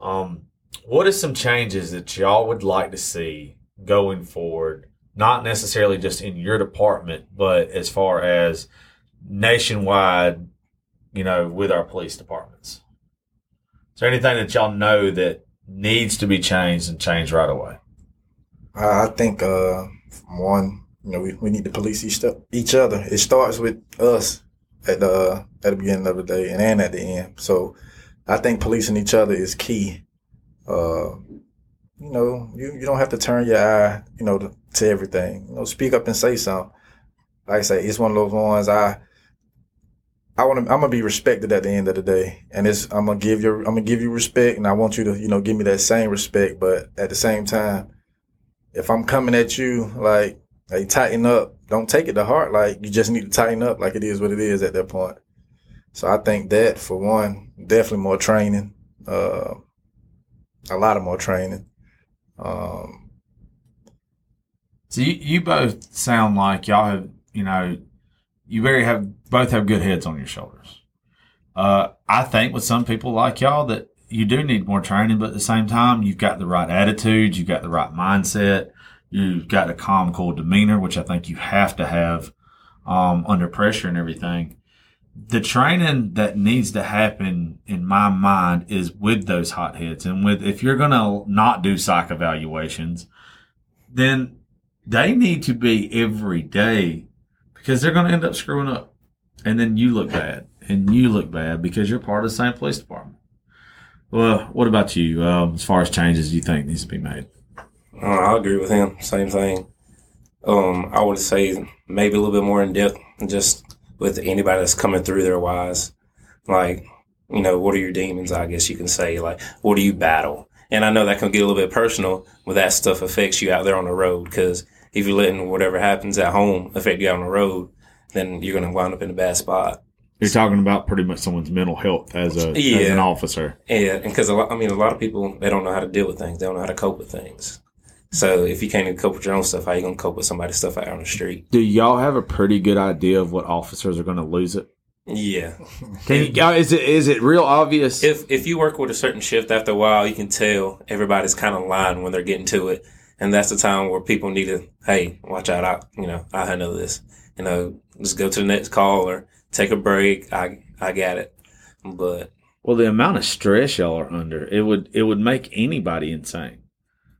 Um, what are some changes that y'all would like to see going forward? Not necessarily just in your department, but as far as nationwide, you know, with our police departments. Is there anything that y'all know that needs to be changed and changed right away? I think uh, one, you know, we, we need to police each, each other. It starts with us at the at the beginning of the day and, and at the end. So I think policing each other is key. Uh, you know, you, you don't have to turn your eye, you know, to, to everything. You know, speak up and say something. Like I say, it's one of those ones I I want to. I'm gonna be respected at the end of the day, and it's. I'm gonna give you. I'm gonna give you respect, and I want you to, you know, give me that same respect. But at the same time, if I'm coming at you like, hey, tighten up, don't take it to heart. Like you just need to tighten up. Like it is what it is at that point. So I think that for one, definitely more training. Uh, a lot of more training. Um, So you, you both sound like y'all have, you know, you very have both have good heads on your shoulders. Uh, I think with some people like y'all that you do need more training, but at the same time, you've got the right attitude, you've got the right mindset, you've got a calm, cool demeanor, which I think you have to have um, under pressure and everything. The training that needs to happen in my mind is with those hot heads and with if you're going to not do psych evaluations, then they need to be every day because they're going to end up screwing up. And then you look bad and you look bad because you're part of the same police department. Well, what about you? Um, as far as changes you think needs to be made? Uh, I agree with him. Same thing. Um, I would say maybe a little bit more in depth, just with anybody that's coming through their wise. Like, you know, what are your demons? I guess you can say. Like, what do you battle? And I know that can get a little bit personal when that stuff affects you out there on the road. Because if you're letting whatever happens at home affect you out on the road, then you're going to wind up in a bad spot. You're talking about pretty much someone's mental health as a as an officer. Yeah, and because I mean, a lot of people they don't know how to deal with things. They don't know how to cope with things. So if you can't even cope with your own stuff, how you gonna cope with somebody's stuff out on the street? Do y'all have a pretty good idea of what officers are going to lose it? Yeah. Can you, uh, is it is it real obvious? If if you work with a certain shift after a while, you can tell everybody's kind of lying when they're getting to it, and that's the time where people need to, hey, watch out! I you know I handle this. You know, just go to the next call or take a break. I I got it. But Well, the amount of stress y'all are under, it would it would make anybody insane.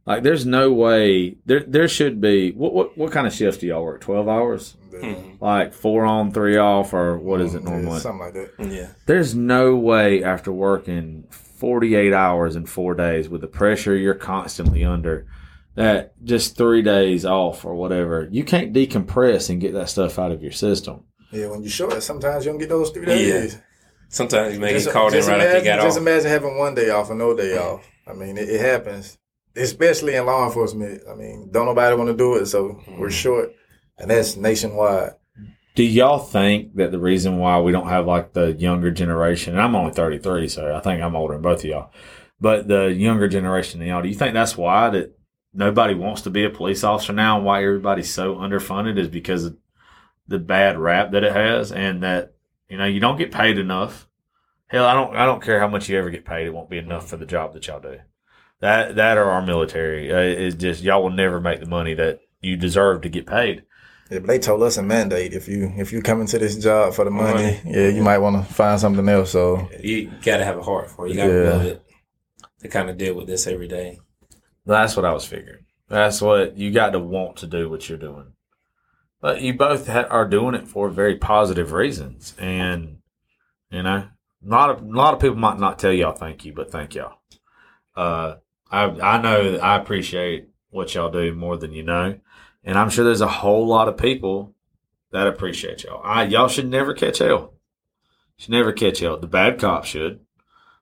Like, there's no way there there should be. What what what kind of shift do y'all work? Twelve hours, hmm, like four on, three off, or what is it yeah, normally? something like that. yeah, There's no way after working 48 hours in four days with the pressure you're constantly under that just three days off or whatever, you can't decompress and get that stuff out of your system. Yeah, when you're short, sometimes you don't get those three Yeah. days. sometimes you may Just- get called in just right after you got Just off. Just imagine having one day off or no day off. I mean, it, it happens, especially in law enforcement. I mean, don't nobody want to do it, so Mm-hmm. we're short, and that's nationwide. Do y'all think that the reason why we don't have like the younger generation, and I'm only 33, so I think I'm older than both of y'all, but the younger generation y'all, do you think that's why that nobody wants to be a police officer now and why everybody's so underfunded is because of the bad rap that it has and that, you know, you don't get paid enough. Hell, I don't, I don't care how much you ever get paid. It won't be enough for the job that y'all do. That, that or our military uh, is just, y'all will never make the money that you deserve to get paid. Yeah, but they told us a mandate if you if you come into this job for the money, Money. yeah, you might want to find something else. So You got to have a heart for it. You got to Yeah. build it to kind of deal with this every day. That's what I was figuring. That's what you got to want to do what you're doing. But you both ha- are doing it for very positive reasons, and you know, a lot of a lot of people might not tell y'all thank you, but thank y'all. Uh, I I know I appreciate what y'all do more than you know, and I'm sure there's a whole lot of people that appreciate y'all. I y'all should never catch hell. Should never catch hell. The bad cop should,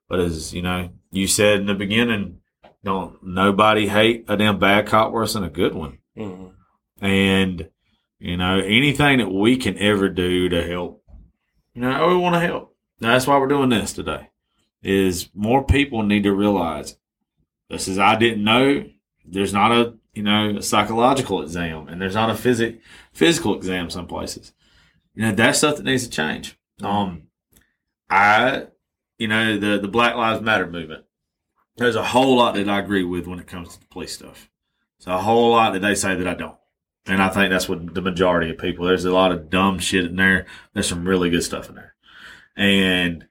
But as you know, you said in the beginning, don't nobody hate a damn bad cop worse than a good one. Mhm. And you know, anything that we can ever do to help, you know, we want to help. That's why we're doing this today. Is more people need to realize this is I didn't know. There's not a you know a psychological exam, and there's not a physic physical exam some places. You know that's stuff that needs to change. Um, I, you know, the the Black Lives Matter movement. There's a whole lot that I agree with when it comes to the police stuff. So a whole lot that they say that I don't. And I think that's what the majority of people. There's a lot of dumb shit in there. There's some really good stuff in there. And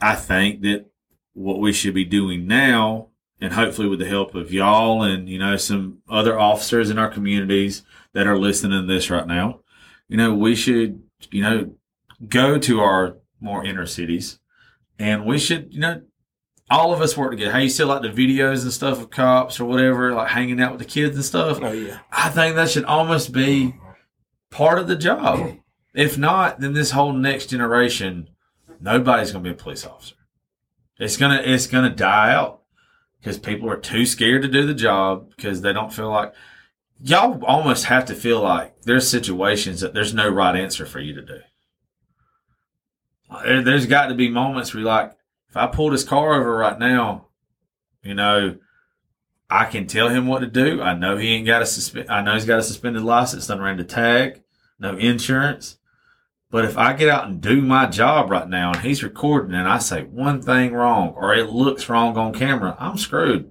I think that what we should be doing now, and hopefully with the help of y'all and, you know, some other officers in our communities that are listening to this right now, you know, we should, you know, go to our more inner cities and we should, you know, all of us work together. How you still like the videos and stuff of cops or whatever, like hanging out with the kids and stuff. Oh yeah. I think that should almost be part of the job. If not, then this whole next generation, nobody's going to be a police officer. It's gonna it's gonna die out because people are too scared to do the job because they don't feel like y'all almost have to feel like there's situations that there's no right answer for you to do. There- There's got to be moments where like, if I pull this car over right now, you know, I can tell him what to do. I know he ain't got a suspend. I know he's got a suspended license, done ran the tag, no insurance. But if I get out and do my job right now and he's recording and I say one thing wrong or it looks wrong on camera, I'm screwed.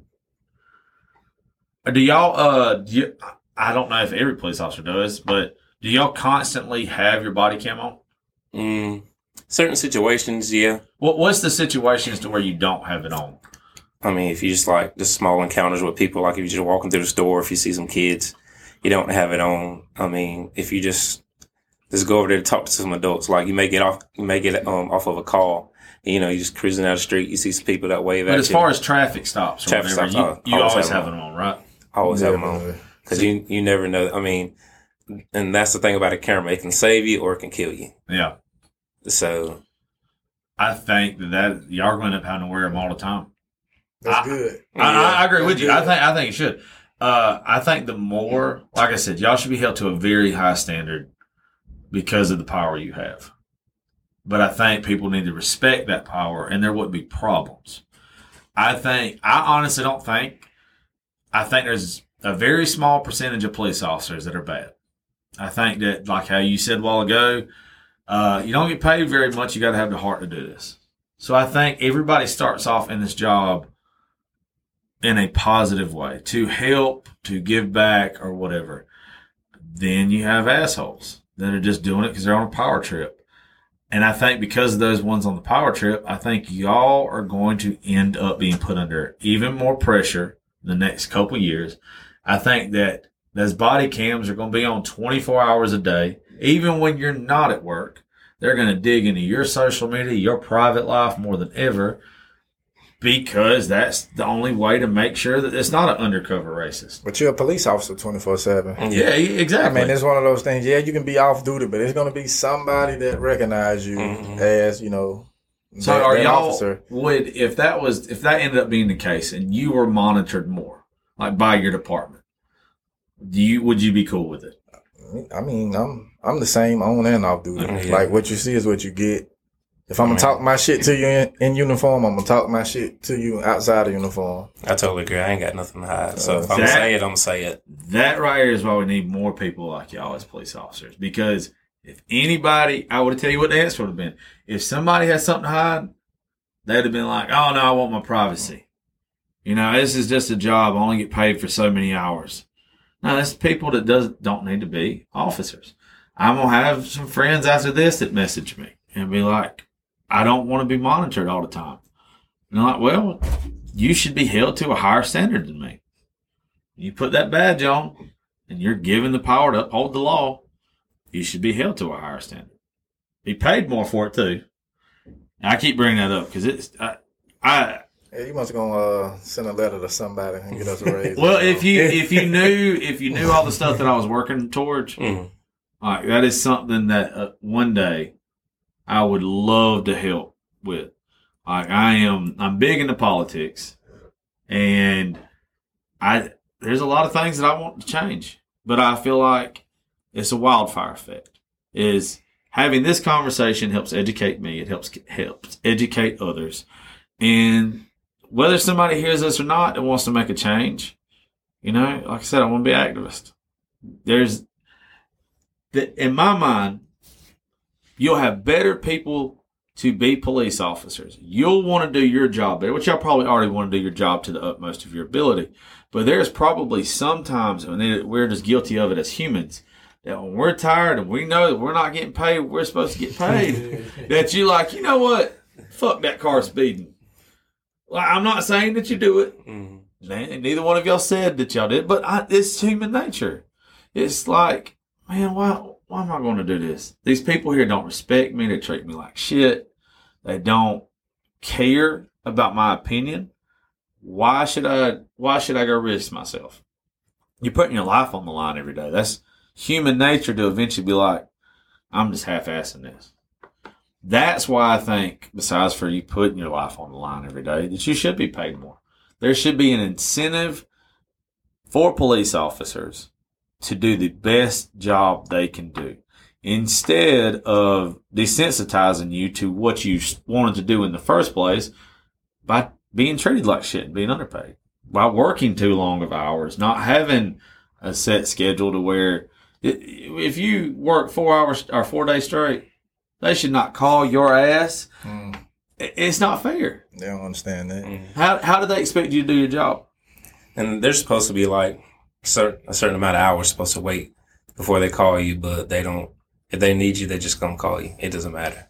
Do y'all, uh, do you, I don't know if every police officer does, but do y'all constantly have your body cam on? Mm, certain situations, yeah. What, what's the situations to where you don't have it on? I mean, if you just like just small encounters with people, like if you're just walking through the store, if you see some kids, you don't have it on. I mean, if you just just go over there to talk to some adults, like you may get off, you may get um off of a call, and, you know, you're just cruising down the street, you see some people that wave But at you. But as far as traffic stops or Traffic whatever, stops, you, I you always always have have them them on, right? I always have them on because you you never know. I mean, and that's the thing about a camera; it can save you or it can kill you. Yeah. So I think that, that y'all going to end up having to wear them all the time. That's I- good. I, I, I agree That's with you. I think I think it should. Uh, I think the more, like I said, y'all should be held to a very high standard because of the power you have. But I think people need to respect that power, and there wouldn't be problems. I think I honestly don't think. I think there's a very small percentage of police officers that are bad. I think that, like how you said a while ago, uh, you don't get paid very much. You got to have the heart to do this. So I think everybody starts off in this job in a positive way to help, to give back, or whatever. Then you have assholes that are just doing it because they're on a power trip. And I think because of those ones on the power trip, I think y'all are going to end up being put under even more pressure the next couple years. I think that those body cams are going to be on 24 hours a day, even when you're not at work. They're going to dig into your social media, your private life more than ever because that's the only way to make sure that it's not an undercover racist. But you're a police officer 24 7. Yeah, exactly. I mean, it's one of those things. Yeah, you can be off duty, but it's going to be somebody that recognize you Mhm. as, you know, so that- are that y'all officer. would if that was if that ended up being the case and you were monitored more, like by your department, do you would you be cool with it? I mean, I'm I'm the same on and off duty. Mhm, yeah. Like what you see is what you get. If I'm gonna talk my shit to you in, in uniform, I'm gonna talk my shit to you outside of uniform. I totally agree. I ain't got nothing to hide. So if uh, I'm gonna say it, I'm gonna say it. That right here is why we need more people like y'all as police officers. Because if anybody, I would tell you what the answer would have been. If somebody has something to hide, they'd have been like, "Oh no, I want my privacy." You know, this is just a job. I only get paid for so many hours. No, that's people that does don't need to be officers. I'm gonna have some friends after this that message me and be like, "I don't want to be monitored all the time." And I'm like, "Well, you should be held to a higher standard than me." You put that badge on and you're given the power to uphold the law, you should be held to a higher standard. Be paid more for it too. And I keep bringing that up because it's, I, I, Yeah, you must gonna uh, send a letter to somebody and get us a raise. well, if you, if you knew, if you knew all the stuff that I was working towards, Mm. like that is something that uh, one day I would love to help with. Like I am, I'm big into politics, and I there's a lot of things that I want to change, but I feel like it's a wildfire effect. Is having this conversation helps educate me. It helps helps educate others, and whether somebody hears this or not and wants to make a change, you know, like I said, I want to be activist. There's that in my mind, you'll have better people to be police officers. You'll want to do your job better, which y'all probably already want to do your job to the utmost of your ability. But there's probably sometimes when we're just guilty of it as humans that when we're tired and we know that we're not getting paid, we're supposed to get paid. that you like, you know what? Fuck that car speeding. Well, I'm not saying that you do it. Mhm. Man, neither one of y'all said that y'all did, but I, it's human nature. It's like, man, why why am I going to do this? These people here don't respect me. They treat me like shit. They don't care about my opinion. Why should I? Why should I go risk myself? You're putting your life on the line every day. That's human nature to eventually be like, I'm just half-assing this. That's why I think, besides for you putting your life on the line every day, that you should be paid more. There should be an incentive for police officers to do the best job they can do instead of desensitizing you to what you wanted to do in the first place by being treated like shit and being underpaid, by working too long of hours, not having a set schedule to where if you work four hours or four days straight, they should not call your ass. Mm, It's not fair. they don't understand that. How, how do they expect you to do your job? And they're supposed to be like cer- a certain amount of hours supposed to wait before they call you, but they don't. If they need you, they just gonna call you. It doesn't matter.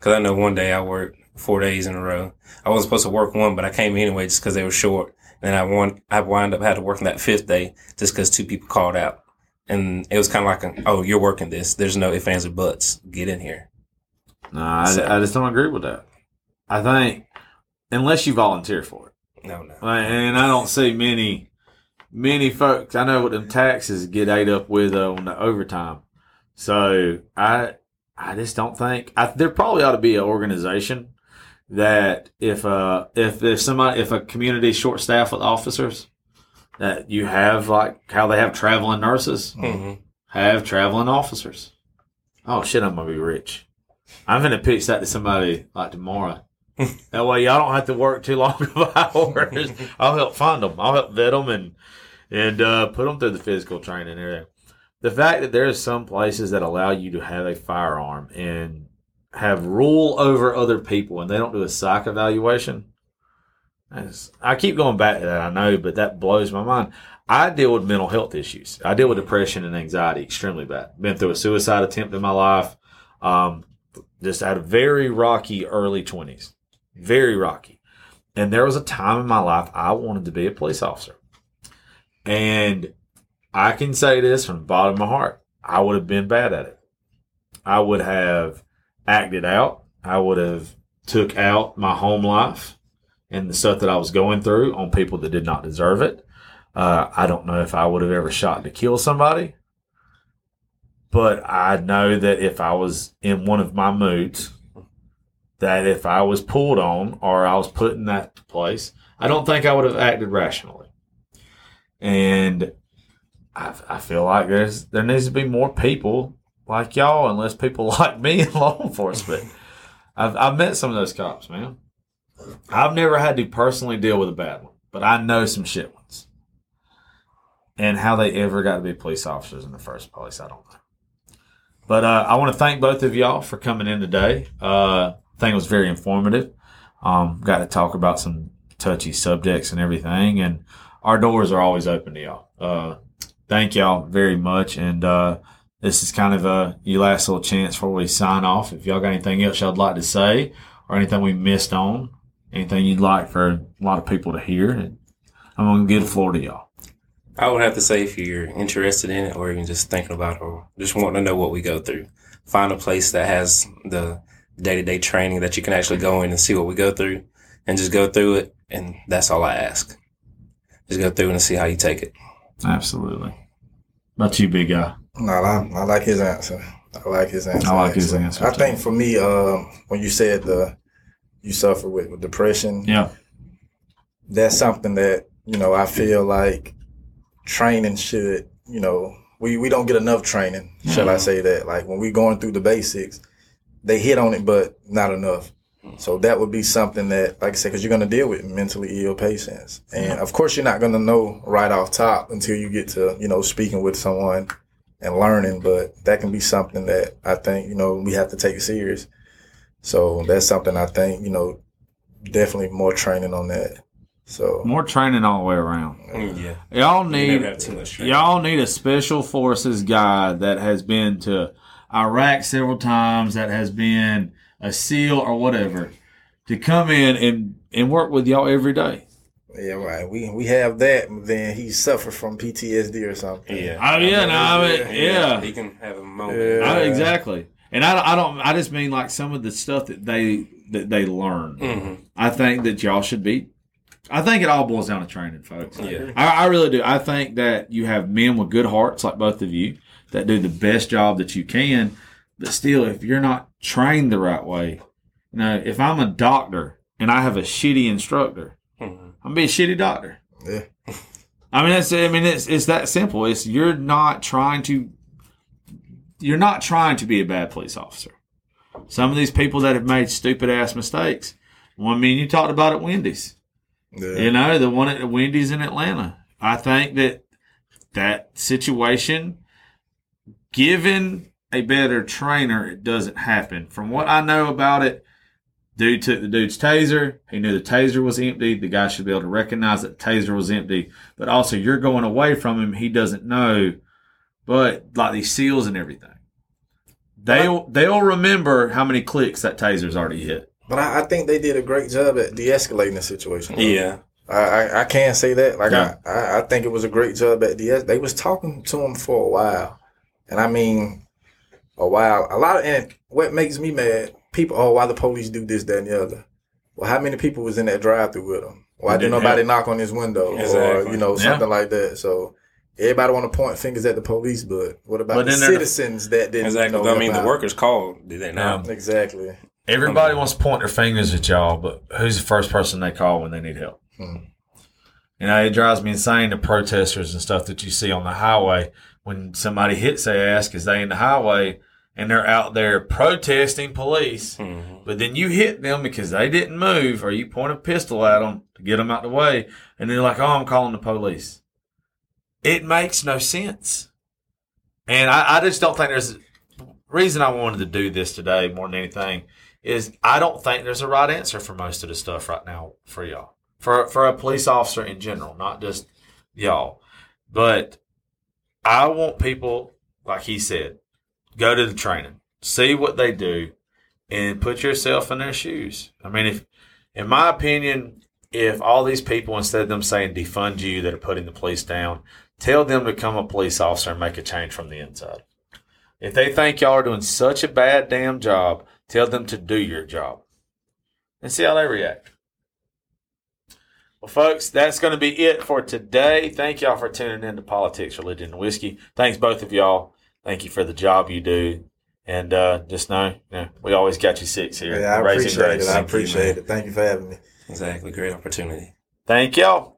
Cause I know one day I worked four days in a row. I wasn't supposed to work one, but I came anyway just because they were short. And I won, I wind up had to work on that fifth day just because two people called out. And it was kind of like, oh, you're working this. There's no ifs, ands, or buts. Get in here. No, I, So- I just don't agree with that. I think unless you volunteer for it, No, no. Like, and I don't see many, many folks. I know what them taxes get ate up with uh, on the overtime. So I, I just don't think I, there probably ought to be an organization that if uh if if somebody if a community short staffed with officers that you have like how they have traveling nurses hmm have traveling officers. Oh shit, I'm gonna be rich. I'm gonna pitch that to somebody like tomorrow. that way, y'all don't have to work too long of hours. I'll help find them. I'll help vet them and and uh, put them through the physical training and everything. The fact that there are some places that allow you to have a firearm and have rule over other people, and they don't do a psych evaluation. I keep going back to that. I know, but that blows my mind. I deal with mental health issues. I deal with depression and anxiety extremely bad. Been through a suicide attempt in my life. Um, just had a very rocky early twenties, very rocky. And there was a time in my life I wanted to be a police officer. And I can say this from the bottom of my heart. I would have been bad at it. I would have acted out. I would have took out my home life and the stuff that I was going through on people that did not deserve it. Uh, I don't know if I would have ever shot to kill somebody, but I know that if I was in one of my moods, that if I was pulled on or I was put in that place, I don't think I would have acted rationally. And I, I feel like there's there needs to be more people like y'all, and less people like me in law enforcement. I've I've met some of those cops, man. I've never had to personally deal with a bad one, but I know some shit ones. And how they ever got to be police officers in the first place, I don't know. But uh, I want to thank both of y'all for coming in today. Uh, I think it was very informative. Um, got to talk about some touchy subjects and everything, and our doors are always open to y'all. Uh, thank y'all very much, and uh, this is kind of a your last little chance before we sign off. If y'all got anything else y'all'd like to say, or anything we missed on, anything you'd like for a lot of people to hear, I'm gonna give the floor to y'all. I would have to say if you're interested in it or even just thinking about it or just wanting to know what we go through, find a place that has the day to day training that you can actually go in and see what we go through and just go through it. And that's all I ask. Just go through and see how you take it. Absolutely. About you, big guy. No, I, I like his answer. I like his answer. I like his answer, I too. think for me, uh, when you said the you suffer with, with depression. Yeah. That's something that, you know, I feel like training should, you know, we, we don't get enough training, shall I say that? Like when we're going through the basics, they hit on it, but not enough. So that would be something that, like I said, because you're going to deal with mentally ill patients, and of course you're not going to know right off top until you get to, you know, speaking with someone and learning. But that can be something that I think you know we have to take serious. So that's something I think you know definitely more training on that. So More training all the way around. Mm, Yeah. Y'all need never have too much training. y'all need a special forces guy that has been to Iraq several times, that has been a SEAL or whatever, to come in and, and work with y'all every day. yeah, right. We we have that. Then he suffered from PTSD or something. Yeah. Oh yeah, no, I mean, yeah, He can have a moment. Yeah. I- exactly. And I, I don't, I just mean like some of the stuff that they that they learn. hmm I think that y'all should be. I think it all boils down to training, folks. Yeah. I, I really do. I think that you have men with good hearts, like both of you, that do the best job that you can. But still, if you're not trained the right way, you know, if I'm a doctor and I have a shitty instructor, hmm I'm gonna be a shitty doctor. Yeah. I mean, that's. I mean, it's it's that simple. It's you're not trying to. You're not trying to be a bad police officer. Some of these people that have made stupid ass mistakes. One, I mean, you talked about at Wendy's. Yeah. You know, the one at Wendy's in Atlanta. I think that that situation, given a better trainer, it doesn't happen. From what I know about it, dude took the dude's taser. He knew the taser was empty. The guy should be able to recognize that the taser was empty. But also, you're going away from him. He doesn't know. But like these seals and everything, they'll they'll remember how many clicks that taser's already hit. But I, I think they did a great job at de-escalating the situation. Yeah. I, I, I can't say that. Like Yeah. I, I, I think it was a great job at de They was talking to him for a while, and I mean, a while. A lot of and what makes me mad, people. Oh, why the police do this, that, and the other. Well, how many people was in that drive-through with them? Why didn't Didn't nobody help. knock on his window or you know Yeah. something like that? So everybody want to point fingers at the police, but what about But the then they're- citizens that didn't Exactly. know? I mean, the workers called. Did they not? Exactly. Everybody wants to point their fingers at y'all, but who's the first person they call when they need help? Hmm. You know, it drives me insane the protesters and stuff that you see on the highway when somebody hits their ass because they in the highway and they're out there protesting police, Mhm. but then you hit them because they didn't move or you point a pistol at them to get them out the way, and they're like, "Oh, I'm calling the police." It makes no sense, and I, I just don't think there's reason I wanted to do this today more than anything is I don't think there's a right answer for most of the stuff right now for y'all. For for a police officer in general, not just y'all. But I want people, like he said, go to the training, see what they do, and put yourself in their shoes. I mean, if in my opinion, if all these people instead of them saying defund you that are putting the police down, tell them to become a police officer and make a change from the inside. If they think y'all are doing such a bad damn job, tell them to do your job and see how they react. Well, folks, that's going to be it for today. Thank y'all for tuning in to Politics, Religion, and Whiskey. Thanks, both of y'all. Thank you for the job you do. And uh, just know, you know, we always got you six here. Yeah, I Raising appreciate Grace. it. I Thank you, appreciate it. Thank you for having me. Exactly. Great opportunity. Thank y'all.